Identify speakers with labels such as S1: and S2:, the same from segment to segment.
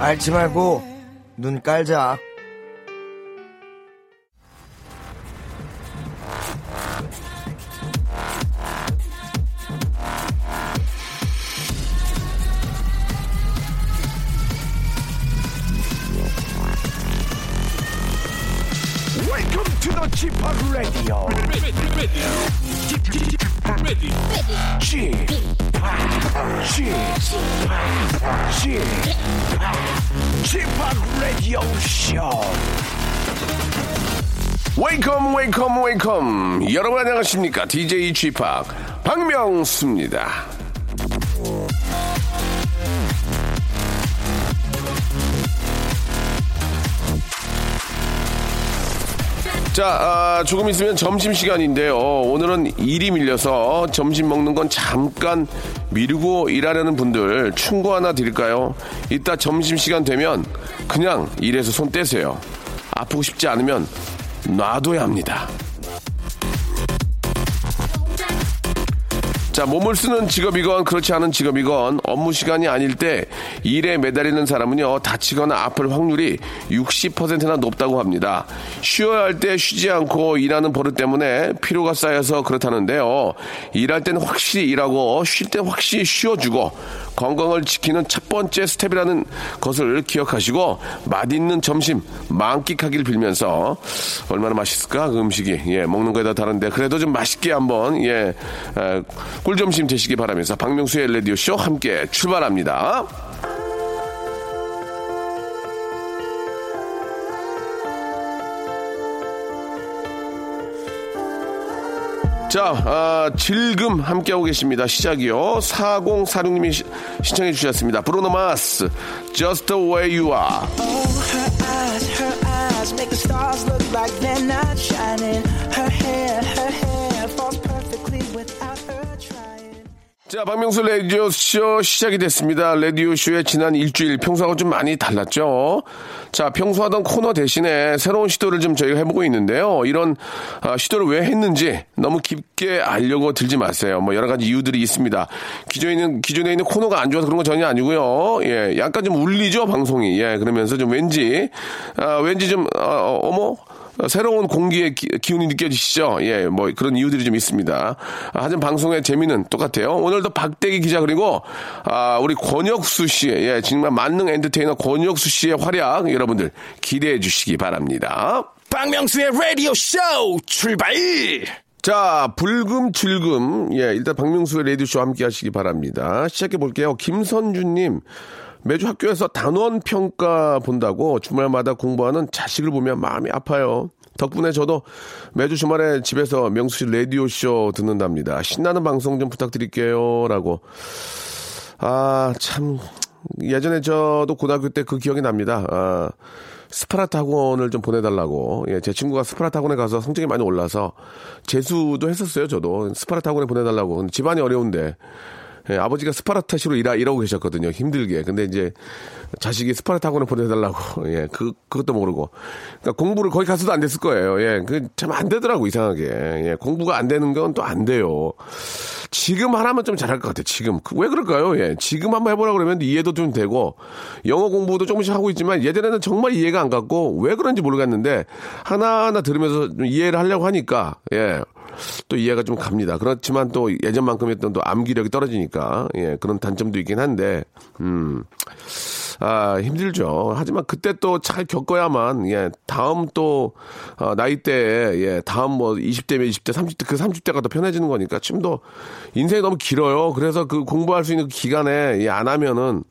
S1: 앓지 말고 눈 깔자.
S2: 여러분 안녕하십니까 DJ Chip 박명수입니다. 자, 아, 조금 있으면 점심 시간인데요. 오늘은 일이 밀려서 점심 먹는 건 잠깐 미루고 일하려는 분들 충고 하나 드릴까요? 이따 점심 시간 되면 그냥 일에서 손 떼세요. 아프고 싶지 않으면 놔둬야 합니다. 자, 몸을 쓰는 직업이건 그렇지 않은 직업이건 업무 시간이 아닐 때 일에 매달리는 사람은요, 다치거나 아플 확률이 60%나 높다고 합니다. 쉬어야 할 때 쉬지 않고 일하는 버릇 때문에 피로가 쌓여서 그렇다는데요. 일할 때는 확실히 일하고 쉴 때 확실히 쉬어주고 건강을 지키는 첫 번째 스텝이라는 것을 기억하시고 맛있는 점심 만끽하길 빌면서 얼마나 맛있을까 그 음식이 예 먹는 거에 다 다른데 그래도 좀 맛있게 한번 예 에, 꿀점심 되시기 바라면서 박명수의 라디오 쇼 함께 출발합니다. 자, 아, 질금 함께하고 계십니다. 시작이요. 4046님이 시, 신청해 주셨습니다. 브루노 마스, Just the way you are.
S3: eyes, her eyes. Her hair
S2: 자, 박명수 라디오쇼 시작이 됐습니다. 라디오쇼의 지난 일주일 평소하고 좀 많이 달랐죠? 자, 평소 하던 코너 대신에 새로운 시도를 좀 저희가 해보고 있는데요. 이런 아, 시도를 왜 했는지 너무 깊게 알려고 들지 마세요. 뭐 여러 가지 이유들이 있습니다. 기존에 있는, 기존에 있는 코너가 안 좋아서 그런 건 전혀 아니고요. 예, 약간 좀 울리죠, 방송이. 예, 그러면서 좀 왠지, 아, 왠지 좀, 어, 어머? 어, 새로운 공기의 기, 운이 느껴지시죠? 예, 뭐 그런 이유들이 좀 있습니다. 아, 하지만 방송의 재미는 똑같아요. 오늘도 박대기 기자 그리고 아, 우리 권혁수 씨, 예, 정말 만능 엔터테이너 권혁수 씨의 활약 여러분들 기대해 주시기 바랍니다.
S4: 박명수의 라디오 쇼 출발!
S2: 자, 불금출금. 예, 일단 박명수의 라디오쇼 함께 하시기 바랍니다. 시작해 볼게요. 김선주님. 매주 학교에서 단원 평가 본다고 주말마다 공부하는 자식을 보면 마음이 아파요. 덕분에 저도 매주 주말에 집에서 명수 씨 라디오 쇼 듣는답니다. 신나는 방송 좀 부탁드릴게요. 라고. 아, 참. 예전에 저도 고등학교 때 그 기억이 납니다. 아, 스파르타 학원을 좀 보내달라고. 예, 제 친구가 스파르타 학원에 가서 성적이 많이 올라서 재수도 했었어요, 저도. 스파르타 학원에 보내달라고. 집안이 어려운데. 예, 아버지가 스파르타시로 일하, 일하고 계셨거든요. 힘들게. 근데 이제 자식이 스파르타 학원을 보내달라고. 예, 그, 그것도 모르고. 그러니까 공부를 거기 가서도 안 됐을 거예요. 예, 그 참 안 되더라고, 이상하게. 예, 공부가 안 되는 건 또 안 돼요. 지금 하라면 좀 잘할 것 같아요, 지금. 그 왜 그럴까요? 예, 지금 한번 해보라 그러면 이해도 좀 되고, 영어 공부도 조금씩 하고 있지만, 예전에는 정말 이해가 안 갔고, 왜 그런지 모르겠는데, 하나하나 들으면서 좀 이해를 하려고 하니까, 예. 또 이해가 좀 갑니다. 그렇지만 또 예전만큼 했던 또 암기력이 떨어지니까, 예, 그런 단점도 있긴 한데, 음. 아, 힘들죠. 하지만 그때 또 잘 겪어야만, 예, 다음 또, 어, 나이대에, 예, 다음 뭐 20대면 20대, 30대, 그 30대가 더 편해지는 거니까 좀더 인생이 너무 길어요. 그래서 그 공부할 수 있는 그 기간에, 예, 안 하면은,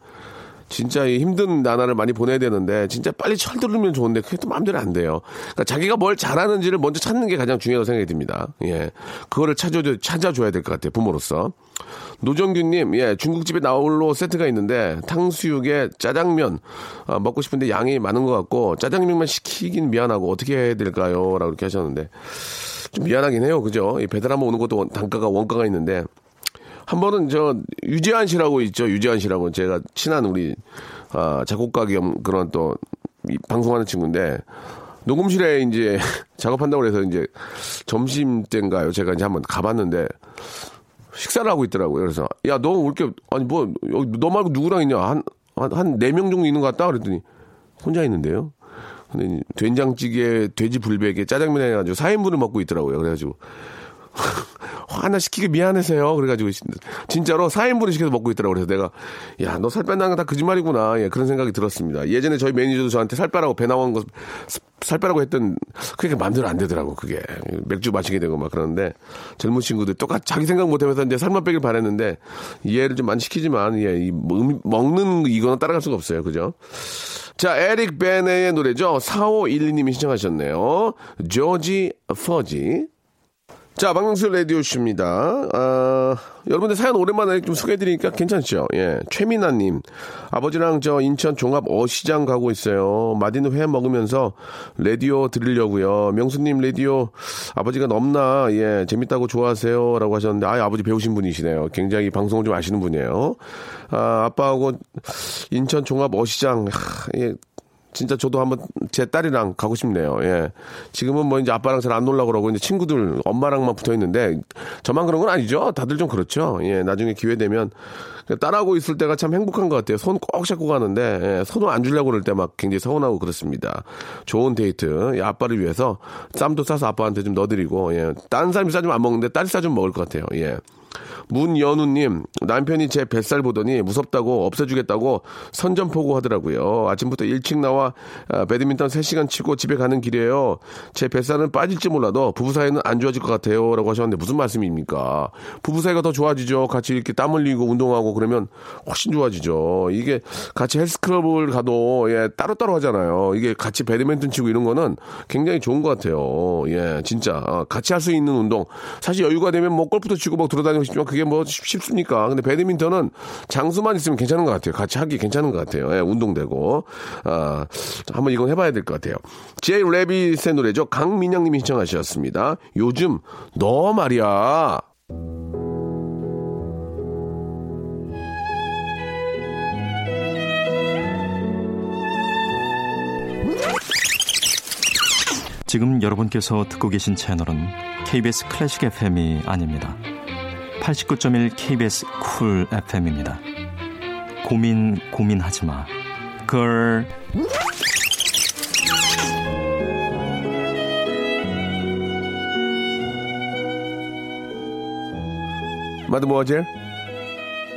S2: 진짜 이 힘든 나날을 많이 보내야 되는데 진짜 빨리 철들으면 좋은데 그게 또 마음대로 안 돼요. 그러니까 자기가 뭘 잘하는지를 먼저 찾는 게 가장 중요하다고 생각이 듭니다. 예. 그거를 찾아줘, 찾아줘야 될 것 같아요. 부모로서. 노정규님, 예, 중국집에 나홀로 세트가 있는데 탕수육에 짜장면 아, 먹고 싶은데 양이 많은 것 같고 짜장면만 시키긴 미안하고 어떻게 해야 될까요? 라고 이렇게 하셨는데 좀 미안하긴 해요. 그죠? 이 배달 한번 오는 것도 단가가 원가가 있는데 한 번은 저 유재한 씨라고 있죠. 유재한 씨라고 제가 친한 우리 아, 작곡가 겸 그런 또이 방송하는 친구인데 녹음실에 이제 작업한다고 그래서 이제 점심 때인가요? 제가 이제 한번 가봤는데 식사를 하고 있더라고요. 그래서 야너왜 이렇게 아니 뭐 여기 너 말고 누구랑 있냐 한 한 네 명 정도 있는 것 같다 그랬더니 혼자 있는데요. 근데 된장찌개, 돼지 불백에 짜장면 해가지고 4인분을 먹고 있더라고요. 그래가지고 하나 시키기 미안해서요. 그래가지고 진짜로 4인분을 시켜서 먹고 있더라고. 그래서 내가 야 너 살 뺀다는 건 다 거짓말이구나. 예, 그런 생각이 들었습니다. 예전에 저희 매니저도 저한테 살 빼라고 배 나온 거 살 빼라고 했던 그게 마음대로 안 되더라고. 그게 맥주 마시게 되고 막 그러는데 젊은 친구들 똑같이 자기 생각 못하면서 이제 살만 빼길 바랬는데 이해를 좀 많이 시키지만 예, 이 음, 먹는 이거는 따라갈 수가 없어요. 그죠? 자, 에릭 베네의 노래죠. 4512님이 신청하셨네요. 조지 퍼지. 자, 박명수 라디오쇼입니다. 아, 여러분들 사연 오랜만에 좀 소개해드리니까 괜찮죠? 예. 최민아님. 아버지랑 저 인천 종합 어시장 가고 있어요. 맛있는 회 먹으면서 라디오 들으려고요. 명수님 라디오 아버지가 넘나, 예, 재밌다고 좋아하세요. 라고 하셨는데, 아, 아버지 배우신 분이시네요. 굉장히 방송을 좀 아시는 분이에요. 아, 아빠하고 인천 종합 어시장, 하, 예, 진짜 저도 한번 제 딸이랑 가고 싶네요. 예. 지금은 뭐 이제 아빠랑 잘 안 놀라 그러고 이제 친구들 엄마랑만 붙어 있는데 저만 그런 건 아니죠. 다들 좀 그렇죠. 예. 나중에 기회 되면 딸하고 있을 때가 참 행복한 것 같아요. 손 꼭 잡고 가는데 예. 손을 안 주려고 그럴 때 막 굉장히 서운하고 그렇습니다. 좋은 데이트. 예. 아빠를 위해서 쌈도 싸서 아빠한테 좀 넣어드리고 예. 딴 사람이 싸주면 안 먹는데 딸이 싸주면 먹을 것 같아요. 예. 문연우님, 남편이 제 뱃살 보더니 무섭다고 없애주겠다고 선전포고 하더라고요. 아침부터 일찍 나와 아, 배드민턴 3시간 치고 집에 가는 길이에요. 제 뱃살은 빠질지 몰라도 부부 사이는 안 좋아질 것 같아요. 라고 하셨는데 무슨 말씀입니까? 부부 사이가 더 좋아지죠. 같이 이렇게 땀 흘리고 운동하고 그러면 훨씬 좋아지죠. 이게 같이 헬스클럽을 가도 예, 따로따로 하잖아요. 이게 같이 배드민턴 치고 이런 거는 굉장히 좋은 것 같아요. 예, 진짜. 아, 같이 할 수 있는 운동. 사실 여유가 되면 뭐 골프도 치고 막 돌아다니고 싶지만 그게 뭐 쉽- 쉽습니까? 근데 배드민턴은 장수만 있으면 괜찮은 것 같아요. 같이 하기 괜찮은 것 같아요. 예, 운동되고. 아, 한번 이건 해봐야 될 것 같아요. 제이 레빗의 노래죠. 강민영 님이 신청하셨습니다. 요즘 너 말이야.
S5: 지금 여러분께서 듣고 계신 채널은 KBS 클래식 FM이 아닙니다. 89.1 KBS 쿨 FM입니다. 고민 고민하지 마. 걸
S2: 마드모아젤?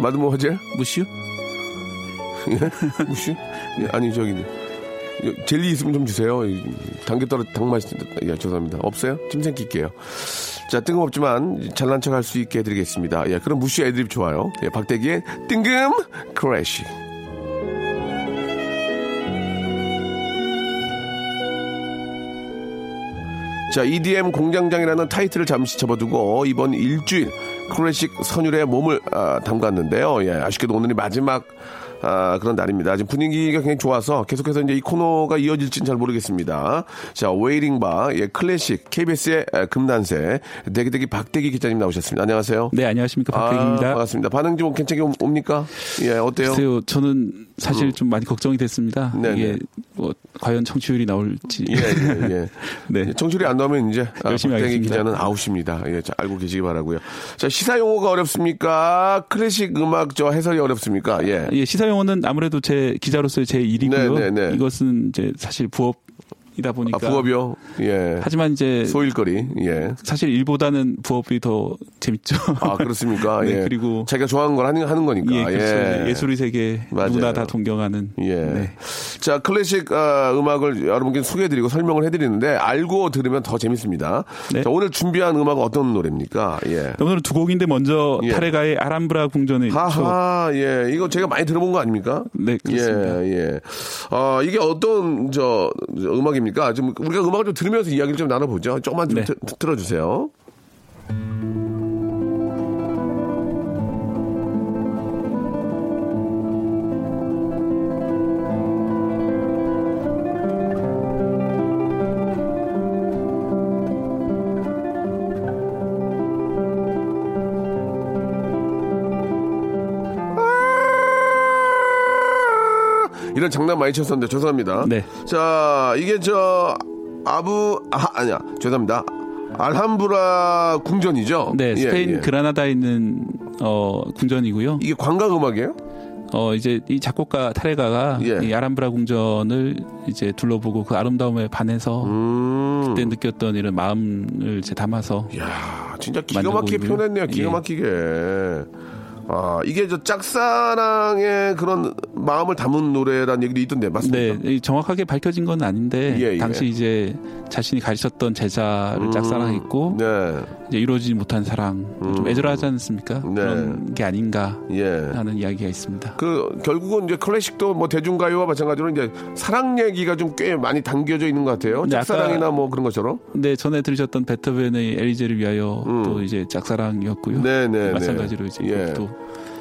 S2: 마드모아젤?
S6: 무슈?
S2: 예? 무슈? 예, 아니, 저기, 예, 젤리 있으면 좀 주세요. 이, 당겨 떨어, 당 맛이, 예, 죄송합니다. 없어요? 찜생 낄게요. 자, 뜬금없지만 잘난 척 할 수 있게 해드리겠습니다. 예, 그럼 무슈 애드립 좋아요. 예, 박대기의 뜬금 크래쉬. 자, EDM 공장장이라는 타이틀을 잠시 접어두고 이번 일주일 클래식 선율에 몸을 아, 담갔는데요. 예, 아쉽게도 오늘이 마지막 아, 그런 날입니다. 지금 분위기가 굉장히 좋아서 계속해서 이제 이 코너가 이어질지는 잘 모르겠습니다. 자, 웨이링 바, 예, 클래식, KBS의 금난새, 대기대기 박대기 기자님 나오셨습니다. 안녕하세요.
S6: 네, 안녕하십니까. 박대기입니다.
S2: 아, 반갑습니다. 반응 좀 괜찮게 옵- 옵니까? 예, 어때요?
S6: 글쎄요, 저는 사실 좀 많이 걱정이 됐습니다.
S2: 네네.
S6: 이게 뭐 과연 청취율이 나올지.
S2: 예, 예, 예.
S6: 네.
S2: 청출이 안 나오면 이제 아,
S6: 열심히
S2: 박대기
S6: 하겠습니다.
S2: 기자는 아웃입니다. 예, 자, 알고 계시기 바라고요. 자, 시사 용어가 어렵습니까? 클래식 음악 저 해설이 어렵습니까? 예.
S6: 예, 시사 용어는 아무래도 제 기자로서의 제 일이고요.
S2: 네, 네, 네.
S6: 이것은 이제 사실 부업 이다 보니까.
S2: 아, 부업이요? 예.
S6: 하지만 이제
S2: 소일거리. 예.
S6: 사실 일보다는 부업이 더 재밌죠.
S2: 아, 그렇습니까?
S6: 네,
S2: 예.
S6: 그리고
S2: 자기가 좋아하는 걸 하는, 하는 거니까.
S6: 예, 그렇죠.
S2: 예.
S6: 예술의 세계
S2: 맞아요.
S6: 누구나 다 동경하는.
S2: 예.
S6: 네.
S2: 자, 클래식 아, 음악을 여러분께 소개해드리고 설명을 해드리는데 알고 들으면 더 재밌습니다.
S6: 네.
S2: 자, 오늘 준비한 음악은 어떤 노래입니까? 예.
S6: 오늘은 두 곡인데 먼저
S2: 예.
S6: 타레가의 아람브라 궁전을 저-
S2: 하하, 예. 이거 제가 많이 들어본 거 아닙니까?
S6: 네, 그렇습니다.
S2: 예, 예. 아, 이게 어떤, 저, 저 음악입니까? 좀, 우리가 음악을 좀 들으면서 이야기를 좀 나눠보죠. 조금만 좀
S6: 네.
S2: 드- 들어주세요. 이런 장난 많이 쳤었는데 죄송합니다.
S6: 네.
S2: 자, 이게 저 아부 아 아니야. 죄송합니다. 알함브라 궁전이죠.
S6: 네,
S2: 예,
S6: 스페인
S2: 예.
S6: 그라나다에 있는 어, 궁전이고요.
S2: 이게 관광 음악이에요?
S6: 어 이제 이 작곡가 타레가가
S2: 예.
S6: 이 아람브라 궁전을 이제 둘러보고 그 아름다움에 반해서
S2: 음.
S6: 그때 느꼈던 이런 마음을 이제 담아서
S2: 야 진짜 기가 막히게. 표현했네요. 기가
S6: 예.
S2: 막히게. 아, 이게 저 짝사랑의 그런 마음을 담은 노래라는 얘기도 있던데, 맞습니까?
S6: 네, 이 정확하게 밝혀진 건 아닌데
S2: 예, 예.
S6: 당시 이제 자신이 가르쳤던 제자를
S2: 음,
S6: 짝사랑했고
S2: 네.
S6: 이제 이루어지지 못한 사랑 좀 애절하지 않습니까?
S2: 네.
S6: 그런 게 아닌가
S2: 예.
S6: 하는 이야기가 있습니다.
S2: 그 결국은 이제 클래식도 뭐 대중가요와 마찬가지로 이제 사랑 얘기가 좀 꽤 많이 담겨져 있는 것 같아요.
S6: 네,
S2: 짝사랑이나 뭐 그런 것처럼.
S6: 근데 전에 들으셨던 베토벤의 엘리제를 위하여
S2: 음.
S6: 또 이제 짝사랑이었고요.
S2: 네, 네, 네.
S6: 마찬가지로 이제
S2: 예.
S6: 또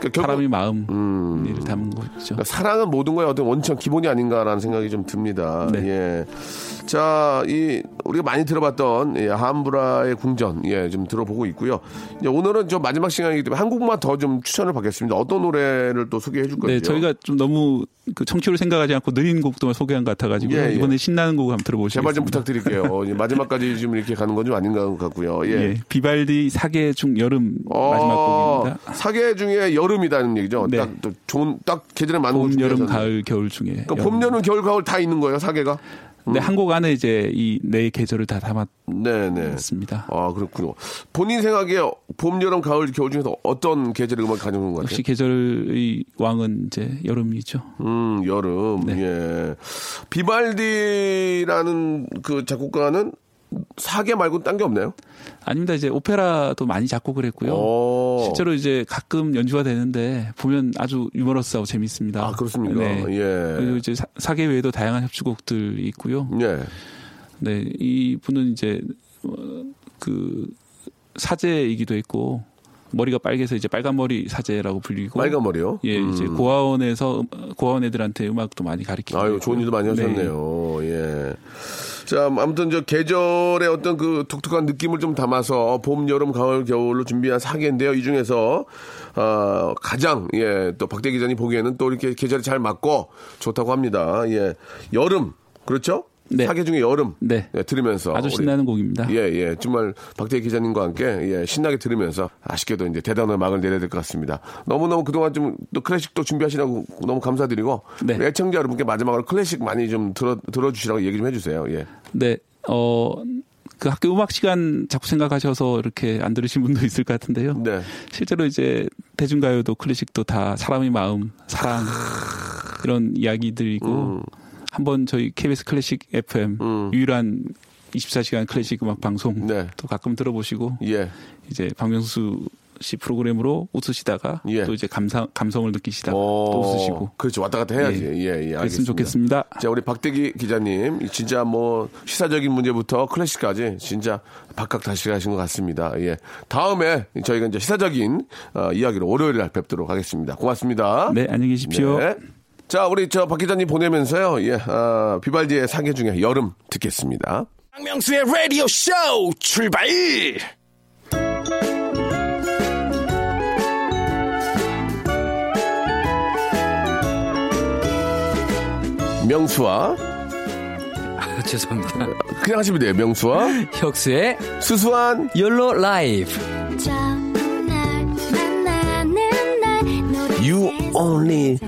S2: 그러니까
S6: 사람이 마음
S2: 음.
S6: 을 담은 거죠.
S2: 그러니까 사랑은 모든 거의 어떤 원천 기본이 아닌가라는 생각이 좀 듭니다.
S6: 네.
S2: 예. 자, 이 우리가 많이 들어봤던 예, 함브라의 궁전 예, 좀 들어보고 있고요. 이제 오늘은 좀 마지막 시간이기 때문에 한 곡만 더 좀 추천을 받겠습니다. 어떤 노래를 또 소개해 줄 건지요?
S6: 네, 저희가 좀 너무 그 청취를 생각하지 않고 느린 곡들만 소개한 것 같아가지고
S2: 예, 예.
S6: 이번에 신나는 곡 한번 들어보시겠습니다.
S2: 제발 좀 부탁드릴게요. 이 마지막까지 좀 이렇게 가는 건 좀 아닌 것 같고요. 예.
S6: 예, 비발디 사계 중 여름 마지막 곡입니다.
S2: 사계 중에 여름 이라는 얘기죠.
S6: 네.
S2: 딱또 좋은 딱 계절에 맞는
S6: 봄,
S2: 곡
S6: 여름. 가을, 겨울 중에.
S2: 그러니까 봄, 여름, 겨울, 가을 다 있는 거예요. 사계가.
S6: 네, 한 곡 안에 이제 이 네 계절을 다
S2: 네, 네.
S6: 담았습니다.
S2: 아 그렇군요. 본인 생각에 봄, 여름, 가을, 겨울 중에서 어떤 계절의 음악 가져온 것 같아요?
S6: 역시 계절의 왕은 이제 여름이죠.
S2: 음, 여름.
S6: 네.
S2: 예. 비발디라는 그 작곡가는 사계 말고 딴 게 없나요?
S6: 아닙니다. 이제 오페라도 많이 작곡을 했고요.
S2: 오.
S6: 실제로 이제 가끔 연주가 되는데 보면 아주 유머러스하고 재밌습니다.
S2: 아, 그렇습니까?
S6: 네.
S2: 예.
S6: 그리고 이제 사- 사계 외에도 다양한 협주곡들이 있고요.
S2: 예.
S6: 네, 이 분은 이제 어, 그 사제이기도 했고 머리가 빨개서 이제 빨간 머리 사제라고 불리고
S2: 빨간 머리요?
S6: 예,
S2: 음.
S6: 이제 고아원에서 음, 고아원 애들한테 음악도 많이 가르치고
S2: 아유, 좋은 일도 많이
S6: 네.
S2: 하셨네요. 예. 자, 아무튼 저 계절의 어떤 그 독특한 느낌을 좀 담아서 봄, 여름, 가을, 겨울로 준비한 사계인데요. 이 중에서 어, 가장 예, 또 박대 기자님 보기에는 또 이렇게 계절이 잘 맞고 좋다고 합니다. 예. 여름. 그렇죠?
S6: 네.
S2: 사계 중에 여름.
S6: 네.
S2: 예, 들으면서
S6: 아주
S2: 우리
S6: 신나는 곡입니다.
S2: 예, 예. 정말 박대 기자님과 함께 예, 신나게 들으면서 아쉽게도 이제 대단한 막을 내려야 될 것 같습니다. 너무너무 그동안 좀 또 클래식도 준비하시라고 너무 감사드리고
S6: 네.
S2: 우리 애청자 여러분께 마지막으로 클래식 많이 좀 들어 들어주시라고 얘기 좀 해주세요. 예.
S6: 네, 어, 그 학교 음악 시간 자꾸 생각하셔서 이렇게 안 들으신 분도 있을 것 같은데요.
S2: 네.
S6: 실제로 이제 대중가요도 클래식도 다 사람의 마음, 사랑 이런 이야기들이고
S2: 음.
S6: 한번 저희 KBS 클래식 FM 유일한 24시간 클래식 음악 방송
S2: 네.
S6: 또 가끔 들어보시고
S2: 예.
S6: 이제 박명수 씨 프로그램으로 웃으시다가
S2: 예.
S6: 또 이제 감상 감성을 느끼시다가
S2: 어,
S6: 또 웃으시고
S2: 그렇죠. 왔다 갔다 해야지. 예, 예.
S6: 그랬으면
S2: 알겠습니다.
S6: 좋겠습니다.
S2: 자, 우리 박대기 기자님, 진짜 뭐 시사적인 문제부터 클래식까지 진짜 박학다식하신 것 같습니다. 예. 다음에 저희가 이제 시사적인 어, 이야기로 월요일 날 뵙도록 하겠습니다. 고맙습니다.
S6: 네, 안녕히 계십시오.
S2: 네. 자, 우리 저 박 기자님 보내면서요. 예, 아, 비발디의 사계 중에 여름 듣겠습니다.
S4: 박명수의 라디오 쇼 출발!
S2: 명수와
S7: 죄송합니다.
S2: 그냥 하시면 돼요. 명수와
S7: 혁수의
S2: 수수한
S7: 욜로 라이브.
S2: You Only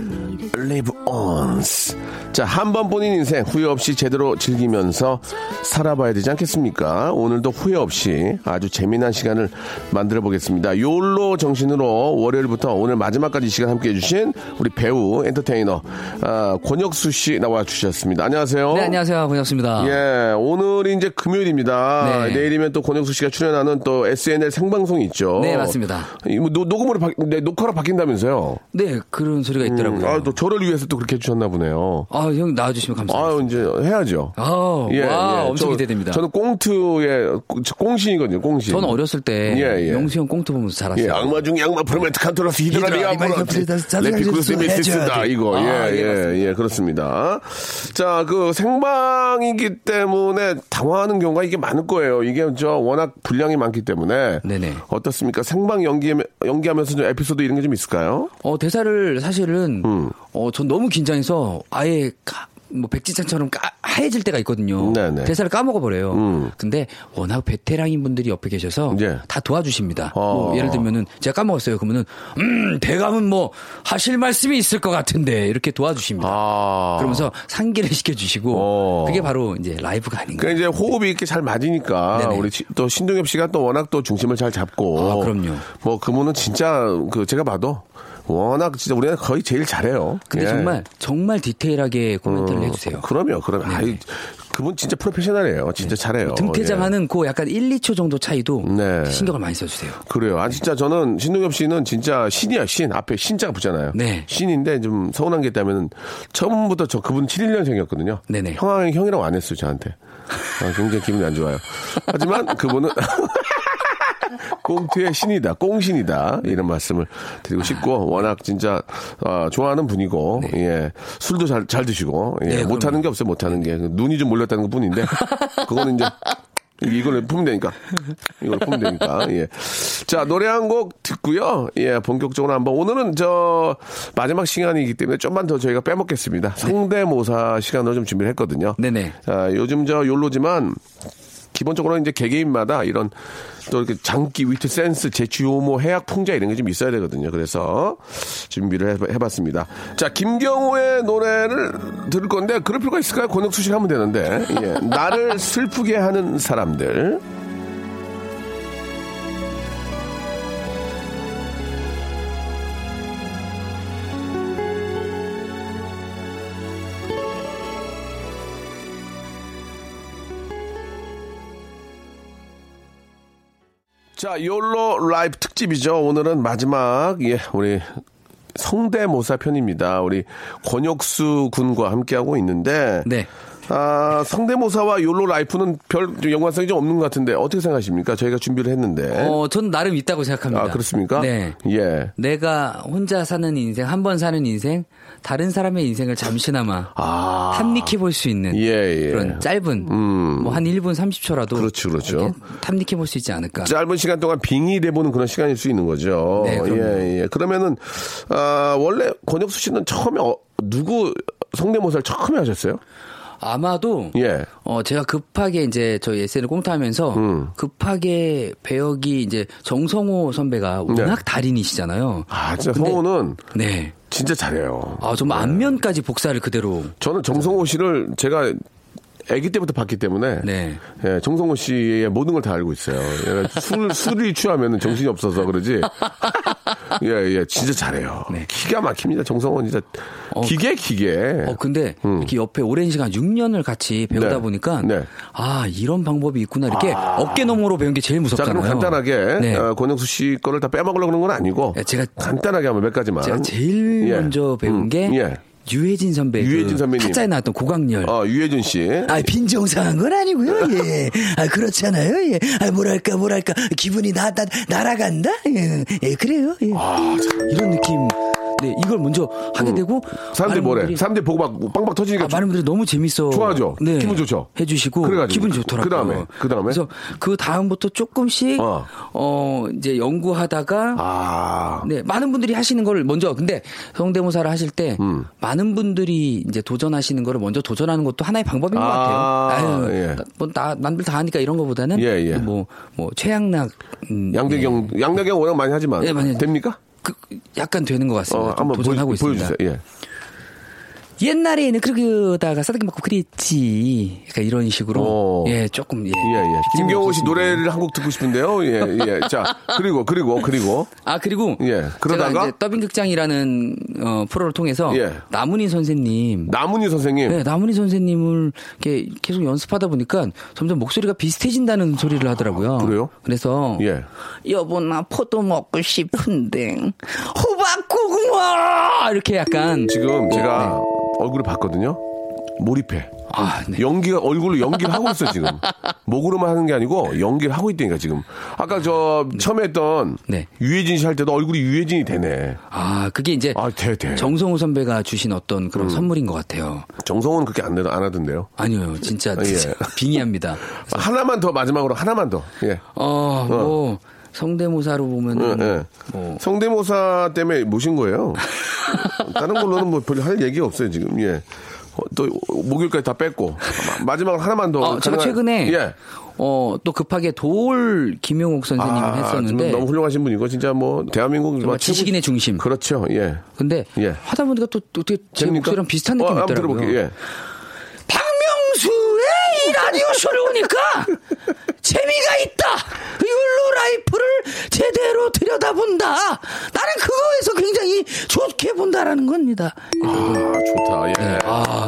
S2: Once. 자, 한 번뿐인 인생 후회 없이 제대로 즐기면서 살아봐야 되지 않겠습니까? 오늘도 후회 없이 아주 재미난 시간을 만들어 보겠습니다. 욜로 정신으로 월요일부터 오늘 마지막까지 이 시간 함께 해주신 우리 배우, 엔터테이너, 아, 권혁수 씨 나와 주셨습니다. 안녕하세요.
S7: 네, 안녕하세요. 권혁수입니다.
S2: 예, 오늘이 이제 금요일입니다.
S7: 네.
S2: 내일이면 또 권혁수 씨가 출연하는 또 SNL 생방송이 있죠.
S7: 네, 맞습니다.
S2: 이 뭐, 노, 녹음으로, 바, 네, 녹화로 바뀐다면서요?
S7: 네, 그런 소리가 있더라고요.
S2: 아, 또 저를 위해서 또 그렇게 해주셨나 보네요.
S7: 아, 형 나와주시면 감사합니다.
S2: 아, 이제 해야죠.
S7: 아, 와, 엄청
S2: 저-
S7: 기대됩니다.
S2: 저는 꽁트의 꽁신이거든요, 꽁신.
S7: 저는 어렸을 때
S2: 예, 예.
S7: 명수 형 꽁트 보면서 자랐어요.
S2: 예, 악마 중 악마 프로메트 칸토라스 히드라리아 미스다
S7: 돼.
S2: 이거
S7: 아,
S2: 예,
S7: 예,
S2: 예. 예, 그렇습니다. 자, 그 생방이기 때문에 당황하는 경우가 이게 많을 거예요. 이게 저 워낙 분량이 많기 때문에
S7: 네네.
S2: 어떻습니까? 생방 연기 연기하면서 좀 에피소드 이런 게 좀 있을까요?
S7: 어, 대사를 사실은,
S2: 음.
S7: 어, 전 너무 긴장해서 아예 가- 뭐 백지장처럼 까, 하얘질 때가 있거든요.
S2: 네네.
S7: 대사를 까먹어 버려요.
S2: 음.
S7: 근데 워낙 베테랑인 분들이 옆에 계셔서
S2: 예.
S7: 다 도와주십니다.
S2: 어.
S7: 뭐 예를 들면은 제가 까먹었어요. 그러면은 음 대감은 뭐 하실 말씀이 있을 것 같은데 이렇게 도와주십니다.
S2: 아.
S7: 그러면서 상기를 시켜주시고
S2: 어.
S7: 그게 바로 이제 라이브가 아닌가.
S2: 그러니까 이제 호흡이 이렇게 잘 맞으니까
S7: 네네.
S2: 우리 시- 또 신동엽 씨가 또 워낙 또 중심을 잘 잡고
S7: 아, 그럼요.
S2: 뭐 그분은 진짜 그 제가 봐도 워낙 진짜 우리가 거의 제일 잘해요.
S7: 근데
S2: 예.
S7: 정말 정말 디테일하게 코멘트를
S2: 어,
S7: 해주세요.
S2: 그럼요, 그럼요. 아이, 그분 진짜 프로페셔널이에요. 진짜 잘해요.
S7: 네. 등퇴장하는 그 약간 1, 2초 정도 차이도
S2: 네.
S7: 신경을 많이 써주세요.
S2: 예. 그래요. 아 진짜 저는 신동엽 씨는 진짜 신이야 신 앞에 신자가 붙잖아요.
S7: 네.
S2: 신인데 좀 서운한 게 있다면 처음부터 저 그분 71년생이었거든요.
S7: 네네.
S2: 형 형이라고 안 했어요 저한테. 아, 굉장히 기분이 안 좋아요. 하지만 그분은 꽁트의 신이다, 꽁신이다 이런 말씀을 드리고 싶고 워낙 진짜 어, 좋아하는 분이고 예. 술도 잘 잘 드시고 예,
S7: 네,
S2: 못하는 게 없어요 못하는 게. 눈이 좀 몰렸다는 것뿐인데 그거는 이제 이걸 품면 되니까. 이걸 품면 되니까 예. 자 노래 한 곡 듣고요. 예 본격적으로 한번 오늘은 저 마지막 시간이기 때문에 좀만 더 저희가 빼먹겠습니다. 성대모사 시간으로 좀 준비를 했거든요.
S7: 네네.
S2: 자, 요즘 저 욜로지만 기본적으로 이제 개개인마다 이런 또 이렇게 장기, 위트, 센스, 유모, 해학, 풍자 이런 게 좀 있어야 되거든요. 그래서 준비를 해- 해봤습니다. 자, 김경호의 노래를 들을 건데 그럴 필요가 있을까요? 권혁수 씨가 하면 되는데. 예. 나를 슬프게 하는 사람들. 자, 욜로 라이브 특집이죠. 오늘은 마지막, 예, 우리 성대모사 편입니다. 우리 권혁수 군과 함께하고 있는데.
S7: 네.
S2: 아, 성대모사와 욜로 라이프는 별 연관성이 좀 없는 것 같은데 어떻게 생각하십니까? 저희가 준비를 했는데.
S7: 어, 전 나름 있다고 생각합니다.
S2: 아, 그렇습니까?
S7: 네.
S2: 예.
S7: 내가 혼자 사는 인생, 한 번 사는 인생, 다른 사람의 인생을 잠시나마
S2: 아.
S7: 탐닉해 볼 수 있는
S2: 예, 예.
S7: 그런 짧은 뭐한 1분 30초라도
S2: 그렇죠, 그렇죠.
S7: 탐닉해 볼 수 있지 않을까.
S2: 짧은 시간 동안 빙의 돼 보는 그런 시간일 수 있는 거죠.
S7: 네, 그럼요.
S2: 예, 예. 그러면은, 아, 원래 권혁수 씨는 처음에 어, 누구 성대모사를 처음에 하셨어요?
S7: 아마도
S2: 예.
S7: 어 제가 급하게 이제 저희 SN을 꽁트하면서
S2: 음.
S7: 급하게 배역이 이제 정성호 선배가 워낙
S2: 네.
S7: 달인이시잖아요.
S2: 아, 진짜
S7: 근데-
S2: 성우는
S7: 네.
S2: 진짜 잘해요.
S7: 아, 정말 안면까지 복사를 그대로.
S2: 저는 정성호 씨를 제가 아기 때부터 봤기 때문에
S7: 네.
S2: 예, 정성호 씨의 모든 걸 다 알고 있어요. 예, 술 술이 취하면 정신이 없어서 그러지. 예, 예, 진짜 잘해요. 기가 막힙니다. 정성호 진짜 기계 기계.
S7: 어, 근데 이렇게 옆에 오랜 시간 6년을 같이 배우다
S2: 음. 네.
S7: 보니까
S2: 네.
S7: 아, 이런 방법이 있구나. 이렇게 어깨 너머로 배운 게 제일
S2: 자,
S7: 무섭잖아요.
S2: 그럼 간단하게
S7: 네.
S2: 어, 권영수 씨 거를 다 빼먹으려고 그런 건 아니고
S7: 예, 제가-
S2: 간단하게 한번 몇 가지만.
S7: 제가 제일
S2: 예.
S7: 먼저 배운
S2: 음,
S7: 게
S2: 예.
S7: 유해진 선배
S2: 유해진
S7: 그
S2: 선배님.
S7: 타짜에 나왔던 고강렬.
S2: 어, 유혜준 씨.
S7: 아, 빈정상한 건 아니고요. 예. 아, 그렇잖아요. 예. 아, 뭐랄까, 뭐랄까. 기분이 나, 나, 날아간다? 예. 예, 그래요. 예.
S2: 아,
S7: 이런 느낌. 네, 이걸 먼저 하게 되고.
S2: 음. 사람들이
S7: 많은
S2: 뭐래?
S7: 분들이-
S2: 사람들이 보고 막 빵빵 터지니까
S7: 아, 많은 분들이 너무 재밌어.
S2: 좋아하죠?
S7: 네.
S2: 기분 좋죠?
S7: 해주시고.
S2: 그래가지고.
S7: 기분이 좋더라고요.
S2: 그다음에, 그다음에?
S7: 그래서 그 다음부터 조금씩,
S2: 어.
S7: 어, 이제 연구하다가.
S2: 아.
S7: 네, 많은 분들이 하시는 걸 먼저, 근데 성대모사를 하실 때,
S2: 음.
S7: 많은 분들이 이제 도전하시는 거를 먼저 도전하는 것도 하나의 방법인 것
S2: 아,
S7: 같아요. 아유,
S2: 예.
S7: 나- 뭐, 나, 남들 다 하니까 이런 거보다는,
S2: 예, 예.
S7: 뭐, 뭐, 최양락, 음,
S2: 양대경, 양대경 워낙 많이 하지만.
S7: 네, 많이.
S2: 됩니까?
S7: 그, 약간 되는 것 같습니다.
S2: 어,
S7: 좀
S2: 한번
S7: 도전하고
S2: 보여,
S7: 있습니다.
S2: 보여주세요. 예.
S7: 옛날에는 그러다가 싸대기 맞고 그랬지. 약간 이런 식으로.
S2: 어.
S7: 예, 조금, 예.
S2: 예, 예. 김경호 씨. 노래를 한 곡 듣고 싶은데요. 예, 예. 자, 그리고, 그리고, 그리고.
S7: 아, 그리고.
S2: 예, 그러다가?
S7: 제가 이제 더빙 극장이라는, 어, 프로를 통해서.
S2: 예.
S7: 나문희 선생님.
S2: 나문희 선생님.
S7: 네, 나문희 선생님을 이렇게 계속 연습하다 보니까 점점 목소리가 비슷해진다는 소리를 하더라고요.
S2: 그래요?
S7: 그래서.
S2: 예.
S7: 여보, 나 포도 먹고 싶은데. 호박 고구마! 이렇게 약간.
S2: 지금
S7: 네.
S2: 제가 얼굴을 봤거든요. 몰입해.
S7: 아, 네.
S2: 연기가 얼굴로 연기를 하고 있어 지금 목으로만 하는 게 아니고 연기를 하고 있다니까 지금 아까 저 처음에 했던
S7: 네.
S2: 유해진 씨 할 때도 얼굴이 유해진이 되네
S7: 아, 그게 이제.
S2: 아 돼, 돼.
S7: 정성우 선배가 주신 어떤 그런 선물인 것 같아요.
S2: 정성은 그렇게 안, 되- 안 하던데요
S7: 아니요, 진짜,
S2: 아, 예.
S7: 진짜 빙의합니다.
S2: 하나만 더 마지막으로 하나만 더 예.
S7: 어, 뭐 성대모사로 보면은
S2: 예, 예.
S7: 뭐
S2: 성대모사 때문에 모신 거예요 다른 걸로는 뭐 별 할 얘기가 없어요 지금 예 어, 또 목요일까지 다 뺐고 마- 마지막으로 하나만 더.
S7: 어, 제가
S2: 가능한-
S7: 최근에
S2: 예.
S7: 어, 또 급하게 도울 김용옥 선생님을
S2: 아,
S7: 했었는데
S2: 좀 너무 훌륭하신 분이고 진짜 뭐 대한민국
S7: 정말
S2: 뭐
S7: 지식인의 중심.
S2: 그렇죠. 예.
S7: 근데
S2: 예.
S7: 하다 보니까 또, 또 어떻게 제
S2: 됩니까?
S7: 목소리랑 비슷한
S2: 어,
S7: 느낌이
S2: 한번
S7: 있더라고요.
S2: 들어볼게요. 예.
S7: 박명수의 이 라디오 쇼를 오니까 재미가 있다. 욜로 라이프를 제대로 들여다본다. 나는 그거에서 굉장히 좋게 본다라는 겁니다.
S2: 아, 좋다. 예.
S7: 네, 아,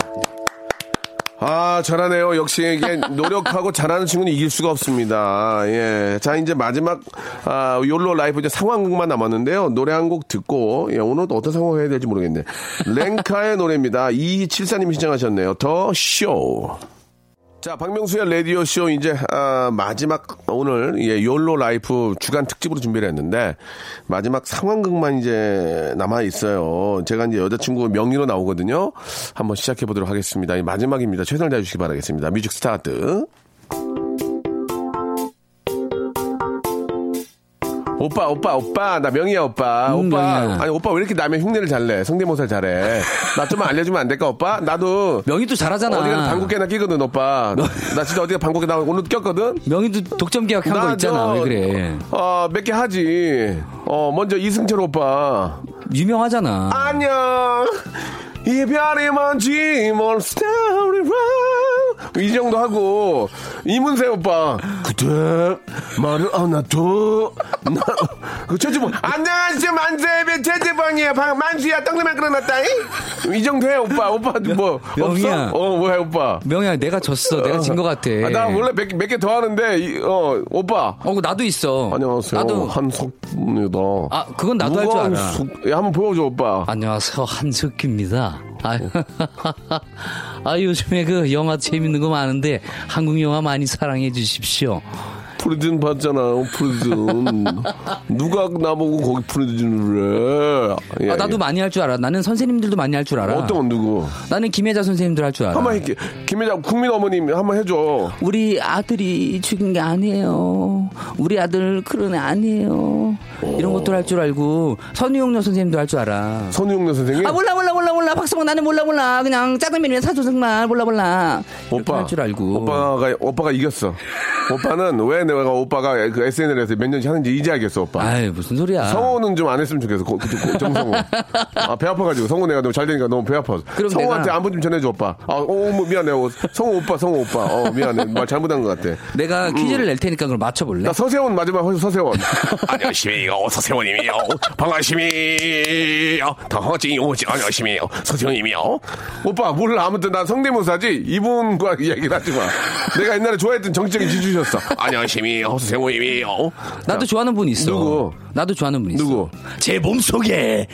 S2: 아, 잘하네요. 역시 이게 노력하고 잘하는 친구는 이길 수가 없습니다. 예. 자, 이제 마지막, 아, 욜로 라이프 이제 상황극만 남았는데요. 노래 한 곡 듣고, 예, 오늘 또 어떤 상황을 해야 될지 모르겠네. 렌카의 노래입니다. 2274님이 신청하셨네요. The Show. 자, 박명수의 라디오쇼 이제, 아, 마지막, 오늘, 예, 욜로 라이프 주간 특집으로 준비를 했는데, 마지막 상황극만 이제 남아있어요. 제가 이제 여자친구 명희로 나오거든요. 한번 시작해 보도록 하겠습니다. 이 마지막입니다. 최선을 다해주시기 바라겠습니다. music start. 오빠, 오빠, 오빠. 나 명희야, 오빠.
S7: 음,
S2: 오빠.
S7: 명희야.
S2: 아니, 오빠 왜 이렇게 남의 흉내를 잘 내? 성대모사 잘해. 나 좀 알려주면 안 될까, 오빠? 나도.
S7: 명희도 잘하잖아.
S2: 어디 가서 방귀깨나 뀌거든, 오빠. 나 진짜 어디 가 방귀깨나 오늘 뀌었거든?
S7: 명희도 독점 계약한 거 있잖아. 왜 그래?
S2: 어, 몇 개 하지. 어, 먼저 이승철 오빠.
S7: 유명하잖아.
S2: 안녕. 이별이 뭔지 몰 스타리 이 정도 하고 이문세 오빠 그대 말을 안 놔둬 나그 최지봉 안녕하세요 만세배 최지봉이야 방 만수야 떡라면 끓여놨다 이 정도 해 오빠 오빠 뭐
S7: 명희야.
S2: 없어? 어 뭐야 오빠
S7: 명희야, 내가 졌어. 내가 진 것 같아.
S2: 아, 나 원래 몇 개 더 하는데 이, 어 오빠
S7: 어, 나도 있어.
S2: 안녕하세요
S7: 나도.
S2: 한석입니다
S7: 아, 그건 나도 할 줄 알아.
S2: 한석- 야, 한번 보여줘 오빠
S7: 안녕하세요 한석규입니다. 아, 아 요즘에 그 영화 재밌는 거 많은데 한국 영화 많이 사랑해 주십시오.
S2: 프리즌 봤잖아, 프리즌. 누가 나보고 거기 프리즌을 해. 예,
S7: 아, 나도
S2: 예.
S7: 많이 할 줄 알아. 나는 선생님들도 많이 할 줄 알아.
S2: 어떤 누구?
S7: 나는 김혜자 선생님들 할 줄 알아.
S2: 한번 할게. 김혜자 국민 어머님 한번 해줘.
S7: 우리 아들이 죽인 게 아니에요. 우리 아들 그런 애 아니에요. 이런 것들 할 줄 알고 선우용녀 선생님도 할 줄 알아.
S2: 선우용래 선생님.
S7: 아 몰라 몰라 몰라 몰라 박성원 나는 몰라 몰라 그냥 짜장면이나 사줘 정말 몰라 몰라
S2: 오빠.
S7: 할 줄 알고
S2: 오빠가, 오빠가 이겼어. 오빠는 왜 내가 오빠가 그 SNL에서 몇 년씩 하는지 이제 알겠어, 오빠.
S7: 아이 무슨 소리야
S2: 성호는 좀 안 했으면 좋겠어. 고- 그- 그- 정성호. 아, 배 아파가지고. 성호 내가 너무 잘 되니까 너무 배 아파.
S7: 그럼
S2: 성호한테
S7: 내가-
S2: 안부 좀 전해줘, 오빠. 아, 어, 뭐 미안해. 어, 성호 오빠, 성호 오빠. 어, 미안해. 말 잘못한 것 같아.
S7: 내가 퀴즈를 낼 테니까 그럼 맞춰볼래?
S2: 나 서세원 마지막 해서 서세원.
S8: 안녕하십니까 서세원님이요 반갑습니다 당황증이 오지 안녕하십니까 서세원님이요
S2: 오빠 몰라 아무튼 난 성대모사지 이분과 얘기를 하지 마. 내가 옛날에 좋아했던 정치적인 지주 셨어.
S8: 안녕하십니까 서세원님이요
S7: 나도 좋아하는 분 있어
S2: 누구?
S7: 나도 좋아하는 분 있어
S2: 누구?
S9: 제 몸속에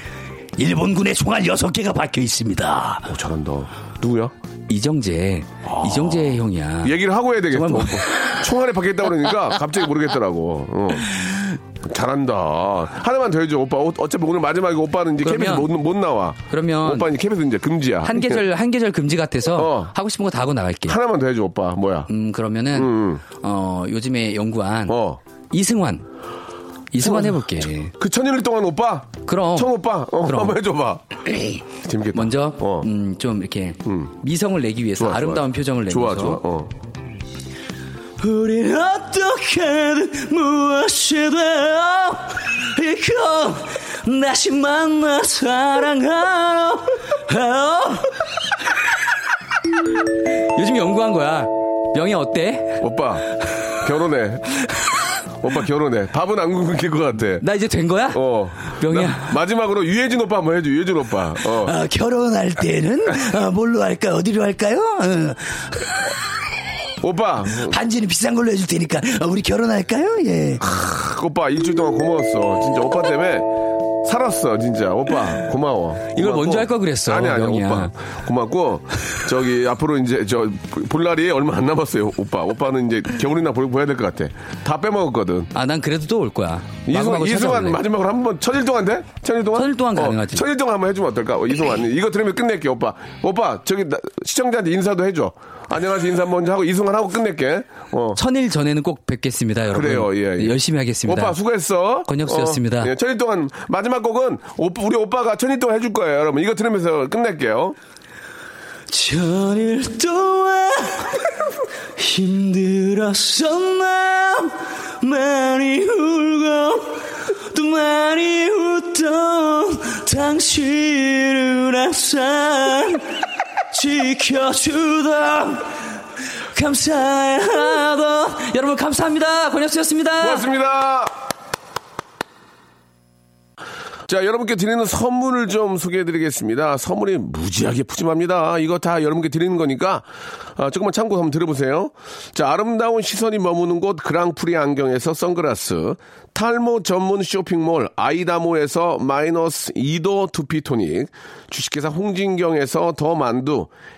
S9: 일본군의 총알 6개가 박혀 있습니다.
S2: 오 잘한다. 누구야?
S7: 이정재 이정재 형이야
S2: 얘기를 하고 해야 되겠어.
S7: 정말
S2: 총알에 박혔다 그러니까 갑자기 모르겠더라고. 어. 잘한다. 하나만 더 해줘, 오빠. 어- 어차피 오늘 마지막에 오빠는 이제 KBS 못, 못 나와.
S7: 그러면
S2: 오빠 이제 KBS 이제 금지야.
S7: 한 계절 한 계절 금지 같아서
S2: 어.
S7: 하고 싶은 거 다 하고 나갈게
S2: 하나만 더 해줘, 오빠. 뭐야?
S7: 음 그러면은
S2: 음.
S7: 어 요즘에 연구한
S2: 어.
S7: 이승환 이승환 해볼게
S2: 그 천일 동안 오빠?
S7: 그럼
S2: 천 오빠? 어,
S7: 그럼.
S2: 한번 해줘봐. 재밌겠다.
S7: 먼저
S2: 어.
S7: 음, 좀 이렇게 미성을 내기 위해서
S2: 좋아,
S7: 아름다운
S2: 좋아.
S7: 표정을 내면서
S2: 좋아, 좋아. 어.
S9: 우린 어떻게든 무엇이든 이거 다시 만나 사랑하러
S7: 요즘 연구한 거야. 명예 어때?
S2: 오빠, 결혼해. 오빠 결혼해. 밥은 안 굶길 것 같아.
S7: 나 이제 된 거야?
S2: 어.
S7: 명희야.
S2: 나 마지막으로 유해진 오빠 한번 해줘, 유해진 오빠. 어.
S9: 아, 결혼할 때는 아, 뭘로 할까 어디로 할까요? 어,
S2: 오빠,
S9: 반지는 비싼 걸로 해줄 테니까 아, 우리 결혼할까요? 예.
S2: 오빠 일주일 동안 고마웠어. 진짜 오빠 때문에 살았어, 진짜. 오빠, 고마워.
S7: 이걸
S2: 고맙고.
S7: 먼저 할 걸 그랬어,
S2: 아니, 아니,
S7: 명희야.
S2: 오빠. 고맙고, 저기, 앞으로 이제, 저, 볼 날이 얼마 안 남았어요, 오빠. 오빠는 이제 겨울이나 보, 보야 될 것 같아. 다 빼먹었거든.
S7: 아, 난 그래도 또 올 거야.
S2: 이승환, 이승환. 마지막으로 한 번, 천일 동안 돼? 천일 동안?
S7: 천일 동안
S2: 어,
S7: 가능하지.
S2: 천일 동안 한번 해주면 어떨까? 어, 이승환. 이거 들으면 끝낼게, 오빠. 오빠, 저기, 나- 시청자한테 인사도 해줘. 안녕하세요, 인사 먼저 하고, 이승환 하고 끝낼게. 어.
S7: 천일 전에는 꼭 뵙겠습니다, 여러분.
S2: 그래요, 예, 예.
S7: 열심히 하겠습니다.
S2: 오빠 수고했어.
S7: 권혁수였습니다.
S2: 어, 예, 천일 동안 마지막 곡은 오빠- 우리 오빠가 천일 동안 해줄 거예요, 여러분. 이거 들으면서 끝낼게요.
S10: 전일 동안 힘들었었나 많이 울고 또 많이 웃던 당신을 항상 지켜주던 감사하던 여러분 감사합니다 권혁수였습니다
S2: 고맙습니다. 자, 여러분께 드리는 선물을 좀 소개해 드리겠습니다. 선물이 무지하게 푸짐합니다. 이거 다 여러분께 드리는 거니까, 아, 조금만 참고 한번 들어보세요. 자, 아름다운 시선이 머무는 곳 그랑프리 안경에서 선글라스, 탈모 전문 쇼핑몰 아이다모에서 마이너스 2도 두피토닉, 주식회사 홍진경에서 더 만두,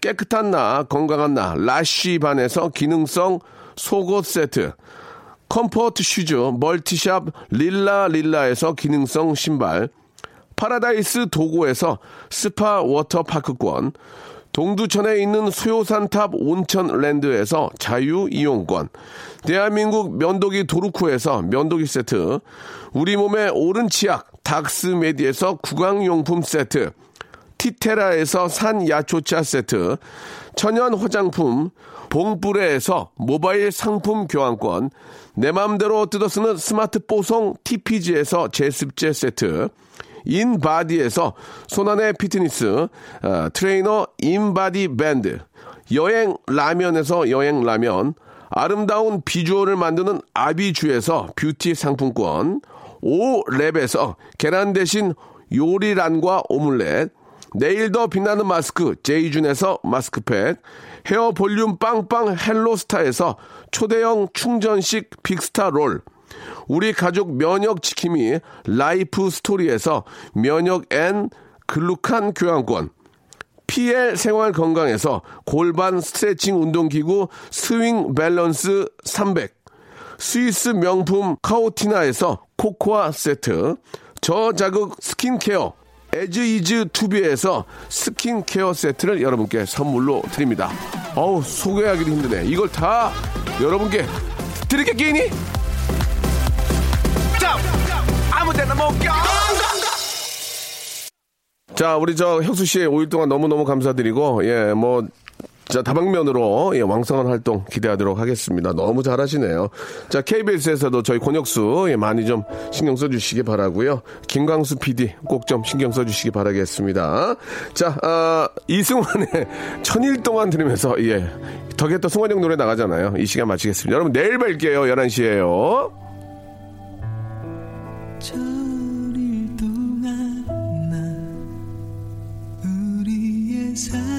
S2: 깨끗한 나 건강한 나 라쉬반에서 기능성 속옷 세트, comfort shoes multi shop 릴라 릴라에서 기능성 신발, 파라다이스 도고에서 스파 워터파크권, 동두천에 있는 수요산탑 온천랜드에서 자유이용권, 대한민국 면도기 도루쿠에서 면도기 세트, 우리 몸에 옳은 치약 닥스메디에서 구강용품 세트, 티테라에서 산 야초차 세트, 천연 화장품 봉뿌레에서 모바일 상품 교환권, 내 맘대로 뜯어쓰는 스마트 뽀송 TPG에서 제습제 세트, 인바디에서 손안의 피트니스 어, 트레이너 인바디 밴드 여행 라면에서 여행 라면 아름다운 비주얼을 만드는 아비주에서 뷰티 상품권 오랩에서 계란 대신 요리란과 오믈렛 내일 더 빛나는 마스크 제이준에서 마스크팩 헤어 볼륨 빵빵 헬로스타에서 초대형 충전식 빅스타 롤 우리 가족 면역 지킴이 라이프 스토리에서 면역 앤 글루칸 교환권 PL 생활 건강에서 골반 스트레칭 운동기구 스윙 밸런스 300 스위스 명품 카오티나에서 코코아 세트 저자극 skin care 에즈이즈 투비에서 skin care 세트를 여러분께 선물로 드립니다. 어우 소개하기도 힘드네. 이걸 다 여러분께 드릴게 끼니? 자, 우리 저 혁수 씨 5일 동안 너무너무 감사드리고, 예, 뭐, 자, 다방면으로, 예, 왕성한 활동 기대하도록 하겠습니다. 너무 잘하시네요. 자, KBS에서도 저희 권혁수, 예, 많이 좀 신경 써주시기 바라고요 김광수 PD 꼭 좀 신경 써주시기 바라겠습니다. 자, 아, 이승환의 천일 동안 들으면서, 예, 덕에 또 승환 형 노래 나가잖아요. 이 시간 마치겠습니다. 여러분, 내일 뵐게요. 11시에요.
S3: 천일 동안 나 우리의 사